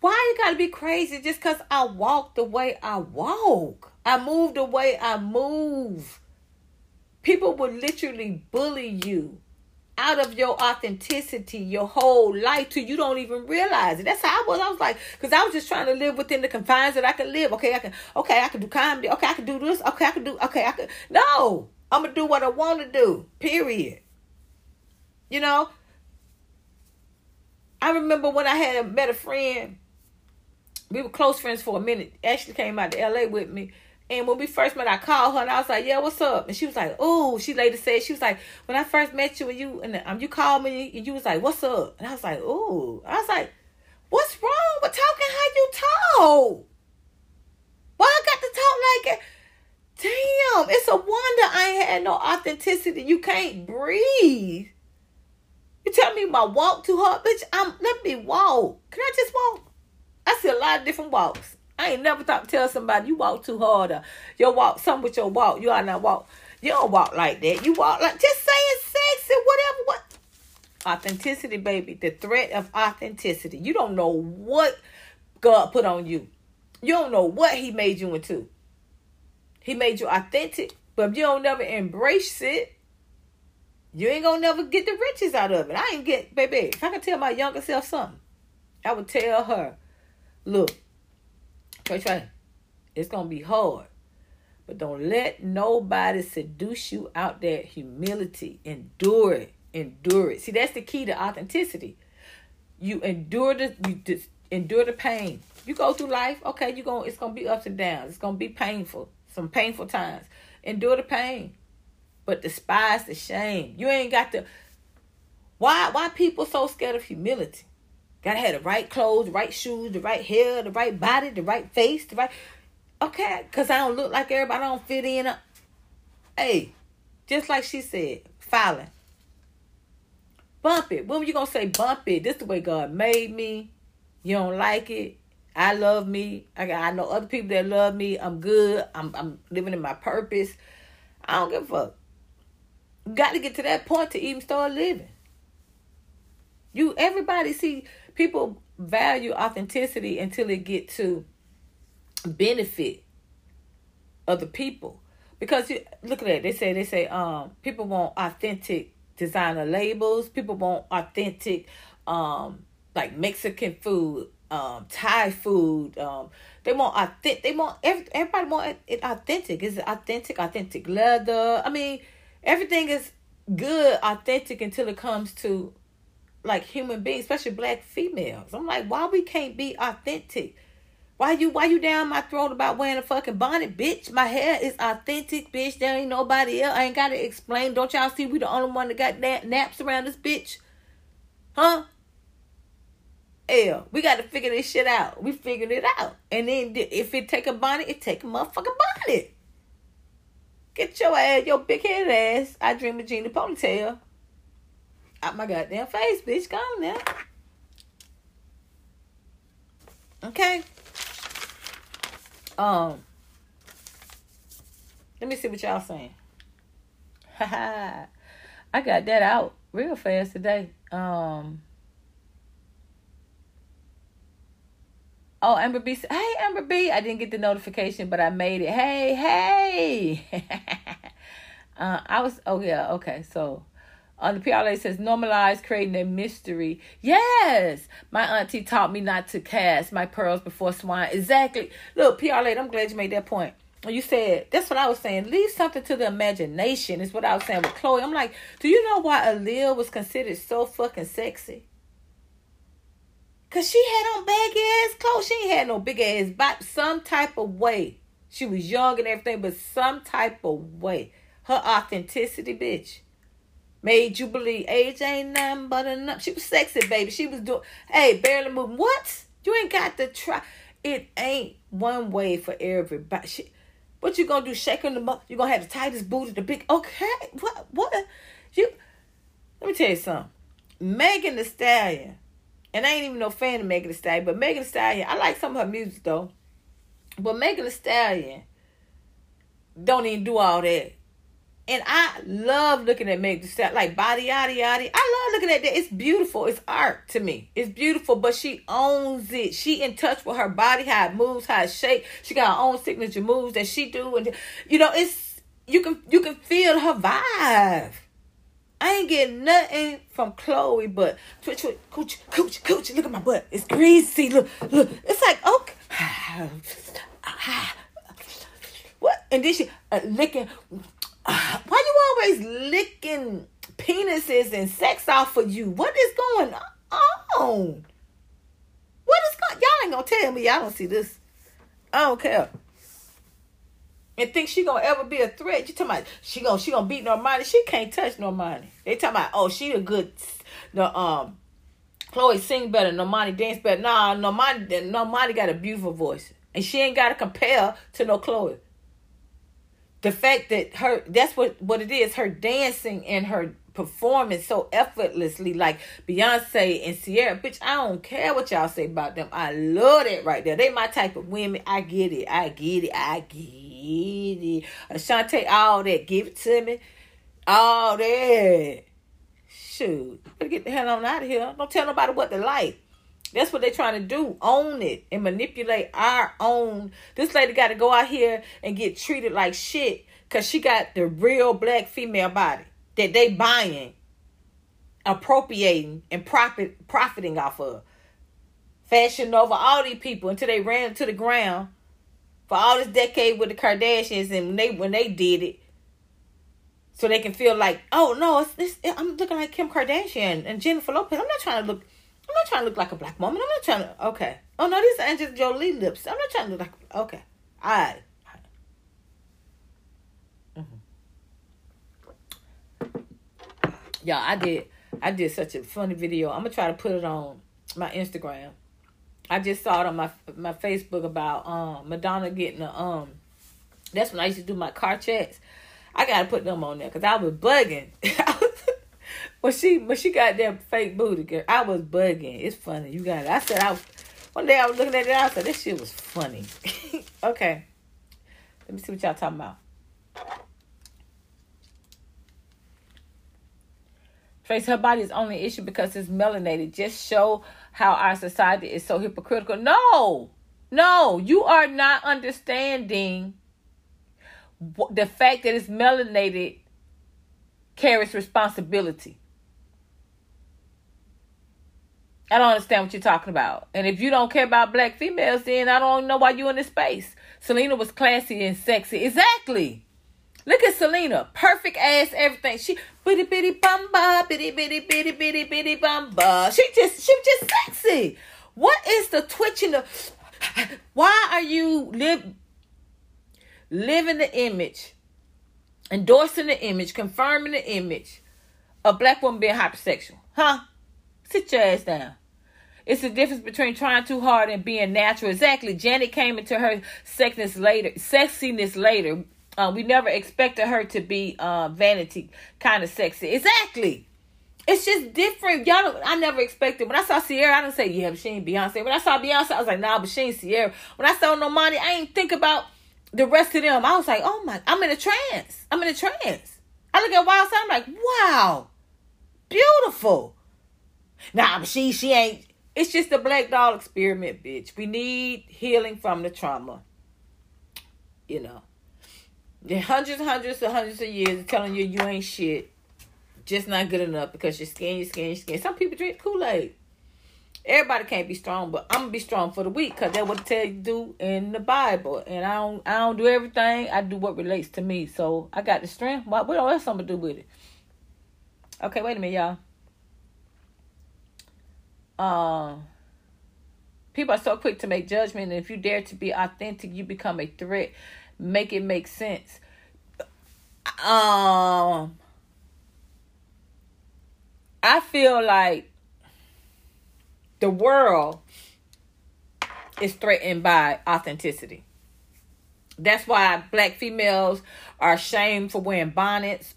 Why you gotta be crazy just cause I walk the way I walk? I move the way I move. People will literally bully you out of your authenticity your whole life till you don't even realize it. That's how I was. I was like, because I was just trying to live within the confines that I can live. Okay, I can. Okay, I can do comedy. Okay, I can do this. Okay, I can do. Okay, I can. No, I'm gonna do what I want to do. Period. You know. I remember when I had met a friend. We were close friends for a minute. Ashley came out to LA with me and when we first met, I called her and I was like, "Yeah, what's up?" And she was like, "Oh." She later said, "She was like, when I first met you and you and um, you called me and you was like, what's up?" And I was like, "Oh." I was like, "What's wrong with talking how you talk? Why I got to talk like it?" Damn, it's a wonder I ain't had no authenticity. You can't breathe. You tell me my walk too hard, bitch. I'm let me walk. Can I just walk? I see a lot of different walks. I ain't never thought tell somebody you walk too hard or your walk some with your walk. You are not walk. You don't walk like that. You walk like just saying sexy, whatever. What authenticity, baby? The threat of authenticity. You don't know what God put on you. You don't know what He made you into. He made you authentic, but if you don't never embrace it, you ain't gonna never get the riches out of it. I ain't get, baby. If I could tell my younger self something, I would tell her, look, Try, try. It's gonna be hard. But don't let nobody seduce you out that humility. Endure it. Endure it. See, that's the key to authenticity. You endure the you just endure the pain. You go through life, okay, you going it's gonna be ups and downs. It's gonna be painful. Some painful times. Endure the pain. But despise the shame. You ain't got to why why people so scared of humility? Gotta have the right clothes, the right shoes, the right hair, the right body, the right face, the right. Okay, because I don't look like everybody, I don't fit in. Hey, just like she said, Falyn. Bump it. When were you to say bump it? This is the way God made me. You don't like it. I love me. I got, I know other people that love me. I'm good. I'm I'm living in my purpose. I don't give a fuck. Got to get to that point to even start living. You everybody see people value authenticity until it get to benefit other people. Because you, look at that, they say they say um people want authentic designer labels, people want authentic um like Mexican food, um Thai food, um they want authentic they want every, everybody want it authentic. Is it authentic, authentic leather? I mean, everything is good, authentic until it comes to like human beings, especially black females. I'm like, why we can't be authentic? Why you why you down my throat about wearing a fucking bonnet, bitch? My hair is authentic, bitch. There ain't nobody else. I ain't gotta explain. Don't y'all see we the only one that got that naps around this bitch? Huh? Hell, we got to figure this shit out. We figured it out. And then if it take a bonnet, it take a motherfucking bonnet. Get your ass, your big head ass. I dream of Gina ponytail. Out my goddamn face, bitch. On now. Okay. Um. Let me see what y'all saying. ha. I got that out real fast today. Um. Oh, Amber B. Hey, Amber B. I didn't get the notification, but I made it. Hey, hey. uh, I was. Oh yeah. Okay. So, on the PLA says normalize creating a mystery. Yes, my auntie taught me not to cast my pearls before swine. Exactly. Look, PLA. I'm glad you made that point. You said that's what I was saying. Leave something to the imagination. Is what I was saying with Chloe. I'm like, do you know why Aaliyah was considered so fucking sexy? Cause she had on baggy ass clothes. She had no big ass body. Some type of way. She was young and everything, but some type of way. Her authenticity, bitch, made you believe age ain't nothing but enough. She was sexy, baby. She was doing, hey, barely moving. What? You ain't got to try. It ain't one way for everybody. She, what you gonna do? Shaking them up? You gonna have the tightest booty, the big? Okay, what? What? You? Let me tell you something. Megan Thee Stallion and I ain't even no fan of Megan Thee Stallion, but Megan Thee Stallion, I like some of her music though. But Megan Thee Stallion don't even do all that. And I love looking at Megan Thee Stallion, like body yada yada. I love looking at that. It's beautiful. It's art to me. It's beautiful, but she owns it. She in touch with her body, how it moves, how it shapes. She got her own signature moves that she do, and you know, it's you can you can feel her vibe. I ain't getting nothing from Chloe but twitch, twitch, cooch, cooch, cooch. Look at my butt. It's greasy. Look, look. It's like, okay. What? And then she uh, licking. Uh, why you always licking penises and sex off of you? What is going on? What is going? Y'all ain't gonna tell me. Y'all don't see this. I don't care and think she gonna ever be a threat. You talking about she gonna she gonna beat Normani? She can't touch Normani. They talking about oh she a good the um Chloe sing better, Normani dance better. Nah, Normani Normani got a beautiful voice, and she ain't got to compare to no Chloe. The fact that her that's what what it is. Her dancing and her performing so effortlessly like Beyonce and Ciara. Bitch, I don't care what y'all say about them. I love that right there. They my type of women. I get it. I get it. I get it. Ashanti, all that. Give it to me. All that. Shoot. Better get the hell on out of here. Don't tell nobody what they like. That's what they're trying to do. Own it and manipulate our own. This lady got to go out here and get treated like shit because she got the real black female body that they buying, appropriating, and profit profiting off of. Fashion over all these people until they ran to the ground for all this decade with the Kardashians and when they when they did it, so they can feel like, oh no, it's, it's I'm looking like Kim Kardashian and Jennifer Lopez. I'm not trying to look. I'm not trying to look like a black woman. I'm not trying to. Okay. Oh no, these are Angelina Jolie lips. I'm not trying to look like. Okay. All right. Y'all i did i did such a funny video. I'm gonna try to put it on my instagram. I just saw it on my my facebook about um madonna getting a um that's when i used to do my car checks. I gotta put them on there because i was bugging. When she when she got that fake booty girl i was bugging. It's funny. You got it. I said i one day i was looking at it i said this shit was funny. Okay. Let me see what y'all talking about Face her body is only issue because it's melanated. Just show how our society is so hypocritical. No, no, you are not understanding the fact that it's melanated carries responsibility. I don't understand what you're talking about. And if you don't care about black females, then I don't know why you're in this space. Selena was classy and sexy. Exactly. Look at Selena, perfect ass, everything. She bitty bitty bamba, bitty bitty bitty bitty bitty bamba. She just she just sexy. What is the twitching? of? why are you live living the image, endorsing the image, confirming the image of black woman being hypersexual? Huh? Sit your ass down. It's the difference between trying too hard and being natural. Exactly. Janet came into her sexiness later. Sexiness later. Uh, we never expected her to be uh, vanity kind of sexy. Exactly. It's just different. Y'all, don't, I never expected. When I saw Ciara, I didn't say, yeah, but she ain't Beyonce. When I saw Beyonce, I was like, nah, but she ain't Ciara. When I saw Normani, I ain't think about the rest of them. I was like, oh my, I'm in a trance. I'm in a trance. I look at Wild Side, I'm like, wow, beautiful. Nah, but she, she ain't. It's just a black doll experiment, bitch. We need healing from the trauma. You know. The hundreds, hundreds, and hundreds of years telling you you ain't shit just not good enough because your skin, your skin, your skin. Some people drink Kool Aid. Everybody can't be strong, but I'm gonna be strong for the week because that's what tell you do in the Bible. And I don't, I don't do everything. I do what relates to me. So I got the strength. What, what else I'm gonna do with it? Okay, wait a minute, y'all. Um, people are so quick to make judgment, and if you dare to be authentic, you become a threat. Make it make sense. Um I feel like the world is threatened by authenticity. That's why black females are ashamed for wearing bonnets.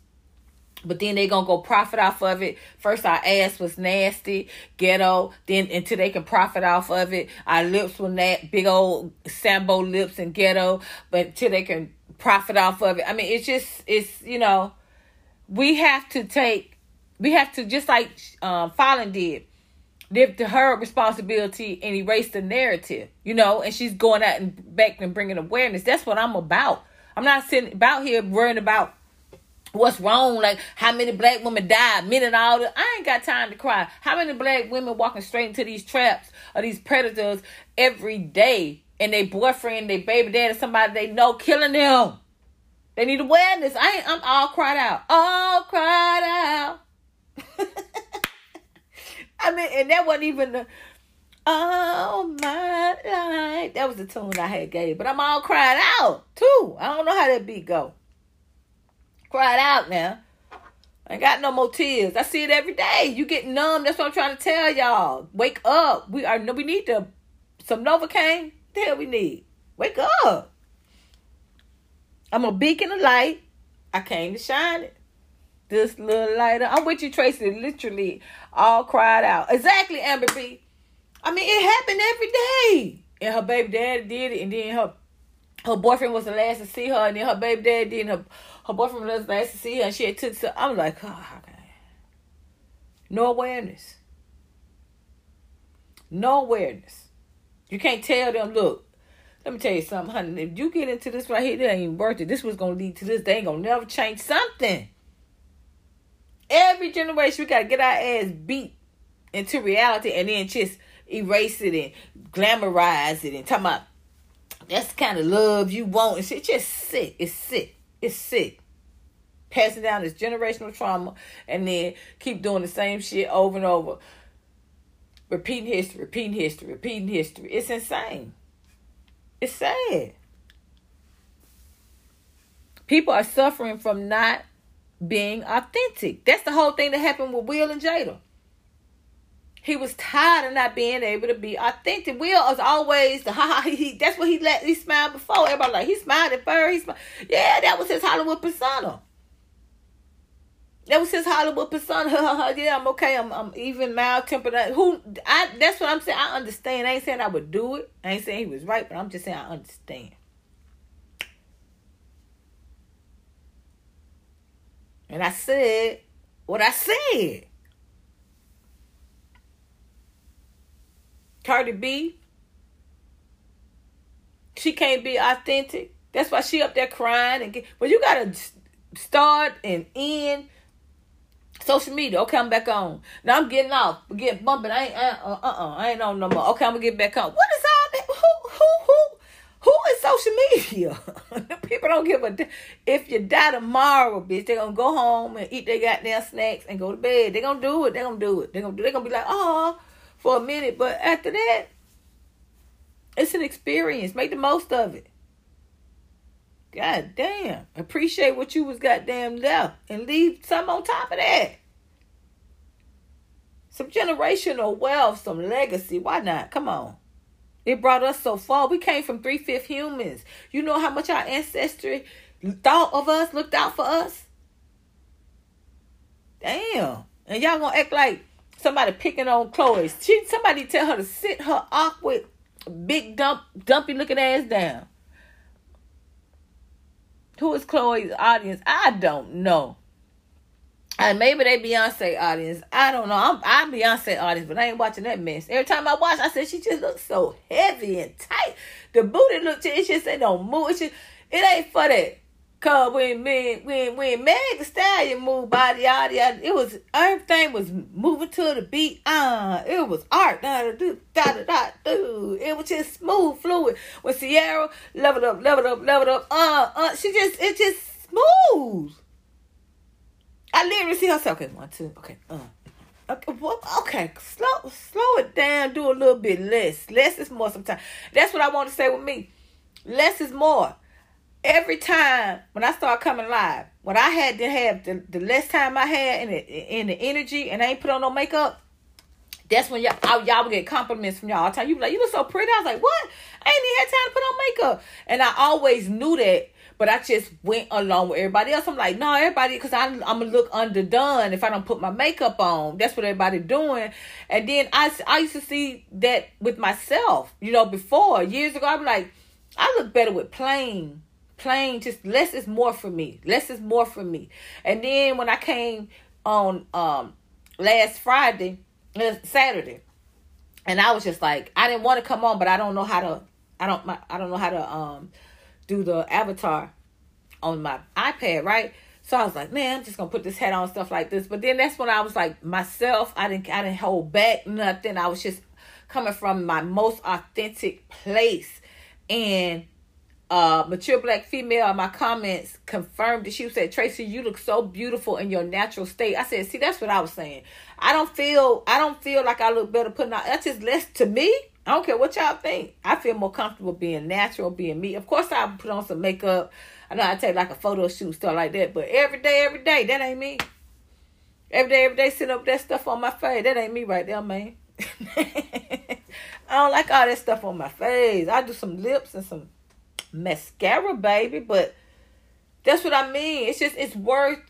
But then they gonna go profit off of it. First our ass was nasty, ghetto, then until they can profit off of it. Our lips were that big old Sambo lips and ghetto, but until they can profit off of it. I mean it's just it's you know, we have to take we have to just like um, Falyn did, live to her responsibility and erase the narrative, you know. And she's going out and back and bringing awareness. That's what I'm about. I'm not sitting about here worrying about what's wrong, like how many black women died, men and all that. I ain't got time to cry. How many black women walking straight into these traps or these predators every day, and their boyfriend, their baby daddy, somebody they know killing them. They need awareness. I ain't. I'm all cried out. All cried out. I mean, and that wasn't even the oh my life. That was the tune I had gave, but I'm all cried out too. I don't know how that beat go. Cried out now. I ain't got no more tears. I see it every day. You get numb. That's what I'm trying to tell y'all. Wake up. We are no. We need to some Novocaine. The hell we need. Wake up. I'm a beacon of light. I came to shine it this little lighter. I'm with you, Tracy. Literally all cried out. Exactly, Amber B. I mean, it happened every day. And her baby daddy did it, and then her her boyfriend was the last to see her, and then her baby daddy did, and her, her boyfriend was nice to see her, and she had took so I'm like, ah, oh, okay. No awareness. No awareness. You can't tell them, look, let me tell you something, honey. If you get into this right here, that ain't worth it. This was gonna lead to this. They ain't gonna never change something. Every generation, we gotta get our ass beat into reality and then just erase it and glamorize it and talk about that's the kind of love you want. It's just sick. It's sick. It's sick. Passing down this generational trauma and then keep doing the same shit over and over. Repeating history, repeating history, repeating history. It's insane. It's sad. People are suffering from not being authentic. That's the whole thing that happened with Will and Jada. He was tired of not being able to be authentic. Will was always the ha ha he. That's what he let he smiled before. Everybody like he smiled at first. He smiled. Yeah, that was his Hollywood persona. That was his Hollywood persona. yeah, I'm okay. I'm I'm even mild tempered. Who I? That's what I'm saying. I understand. I ain't saying I would do it. I ain't saying he was right, but I'm just saying I understand. And I said what I said. Cardi B, she can't be authentic. That's why she up there crying and get. Well, you gotta start and end social media. Okay, I'm back on. Now I'm getting off, getting bumping. I ain't uh uh uh. I ain't on no more. Okay, I'm gonna get back on. What is all that? Who who who who is social media? People don't give a. If you die tomorrow, bitch, they're gonna go home and eat their goddamn snacks and go to bed. They're gonna do it. They're gonna do it. They're gonna do. They're gonna be like, oh, for a minute, but after that, it's an experience. Make the most of it. God damn. Appreciate what you was goddamn left and leave some on top of that. some generational wealth, some legacy. Why not? Come on. It brought us so far. We came from three fifth humans. You know how much our ancestry thought of us, looked out for us? Damn. And y'all gonna act like somebody picking on Chloe. She somebody tell her to sit her awkward, big dump, dumpy looking ass down. Who is Chloe's audience? I don't know. And maybe they Beyonce audience. I don't know. I'm I'm Beyonce audience, but I ain't watching that mess. Every time I watch, I said she just looks so heavy and tight. The booty look, it just it don't move. It, just, it ain't for that. Cause when when when when Meg Thee Stallion moved body out, it was everything was moving to the beat. Uh, it was art. Da da da da da. It was just smooth, fluid. When Ciara leveled up, leveled up, leveled up. Uh, uh, she just it just smooth. I literally see herself. Okay, one, two. Okay, uh. Okay, well, okay, slow, slow it down. Do a little bit less. Less is more. Sometimes that's what I want to say with me. Less is more every time when I start coming live, when I had to have the, the less time I had and the, in the energy and I ain't put on no makeup, that's when y'all I, y'all would get compliments from y'all all the time. You be like, you look so pretty. I was like, what? I ain't even had time to put on makeup. And I always knew that, but I just went along with everybody else. I'm like, no, everybody, because I'm, I'm going to look underdone if I don't put my makeup on. That's what everybody doing. And then I, I used to see that with myself, you know, before, years ago. I'm like, I look better with plain plain just less is more for me less is more for me and then when i came on um last friday uh, saturday and i was just like i didn't want to come on but i don't know how to i don't my, i don't know how to um do the avatar on my ipad right so I was like, man, I'm just gonna put this head on stuff like this. But then that's when I was like myself. I didn't I didn't hold back nothing. I was just coming from my most authentic place. And uh mature black female in my comments confirmed that she said tracy you look so beautiful in your natural state. I said see that's what i was saying. I don't feel i don't feel like i look better putting out that's just less to me. I don't care what y'all think. I feel more comfortable being natural being me. Of course i put on some makeup. I know i take like a photo shoot stuff like that but every day every day that ain't me. Every day every day sitting up that stuff on my face that ain't me right there man. I don't like all that stuff on my face. I do some lips and some mascara, baby, but that's what I mean. It's just it's worth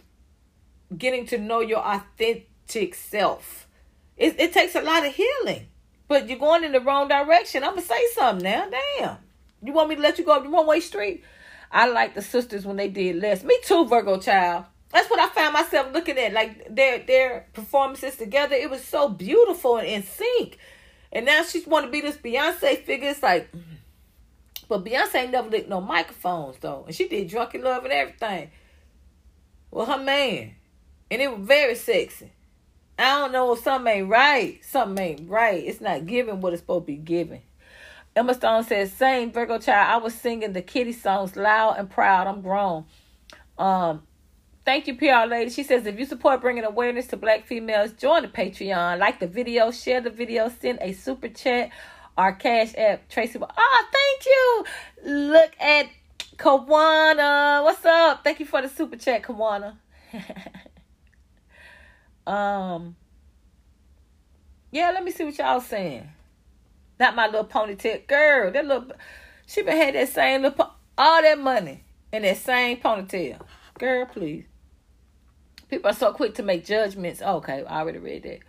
getting to know your authentic self. It it takes a lot of healing. But you're going in the wrong direction. I'm gonna say something now. Damn. You want me to let you go up the one way street? I like the sisters when they did less. Me too, Virgo child. That's what I found myself looking at. Like their their performances together. It was so beautiful and in sync. And now she's want to be this Beyonce figure. It's like mm-hmm. But Beyonce never licked no microphones though, and she did "Drunk in Love" and everything. Well, her man, and it was very sexy. I don't know if something ain't right. Something ain't right. It's not giving what it's supposed to be giving. Emma Stone says, "Same Virgo child. I was singing the kitty songs loud and proud. I'm grown." Um, thank you, PR lady. She says, if you support bringing awareness to Black females, join the Patreon, like the video, share the video, send a super chat our cash app. Tracy, oh, thank you. Look at Kawana. What's up? Thank you for the super chat, Kawana. um, yeah, let me see what y'all saying. Not my little ponytail girl. That little, she been had that same little, all that money in that same ponytail. Girl, please. People are so quick to make judgments. Okay, I already read that.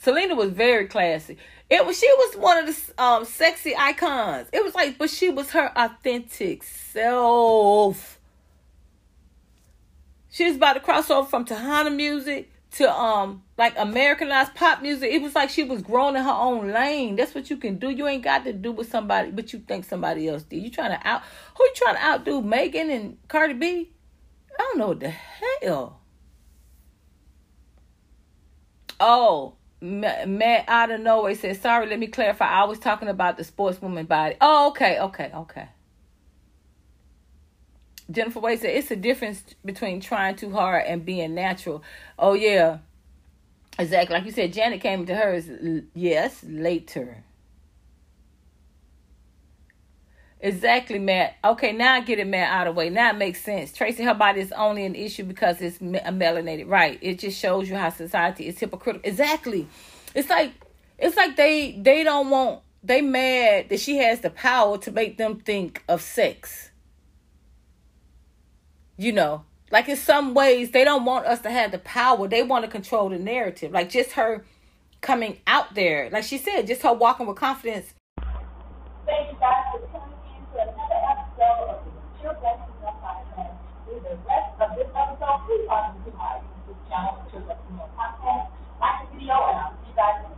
Selena was very classy. It was she was one of the um sexy icons. It was like, but she was her authentic self. She was about to cross over from Tejano music to um like Americanized pop music. It was like she was growing in her own lane. That's what you can do. You ain't got to do with somebody, but you think somebody else did. You trying to out who you trying to outdo Megan and Cardi B? I don't know what the hell. Oh, Matt out of nowhere said, "Sorry, let me clarify. I was talking about the sportswoman body." Oh, okay, okay, okay. Jennifer Wade said, "It's a difference between trying too hard and being natural." Oh yeah, exactly. Like you said, Janet came to hers. Yes, later. Exactly, Matt. Okay, now I get it, Matt, out of the way. Now it makes sense. Tracy, her body is only an issue because it's melanated. Right. It just shows you how society is hypocritical. Exactly. it's like it's like they they don't want they mad that she has the power to make them think of sex. You know, like in some ways they don't want us to have the power. They want to control the narrative. Like just her coming out there, like she said, just her walking with confidence. Thank you guys please like and subscribe to this channel to listen to more content, like the video, and I'll see you guys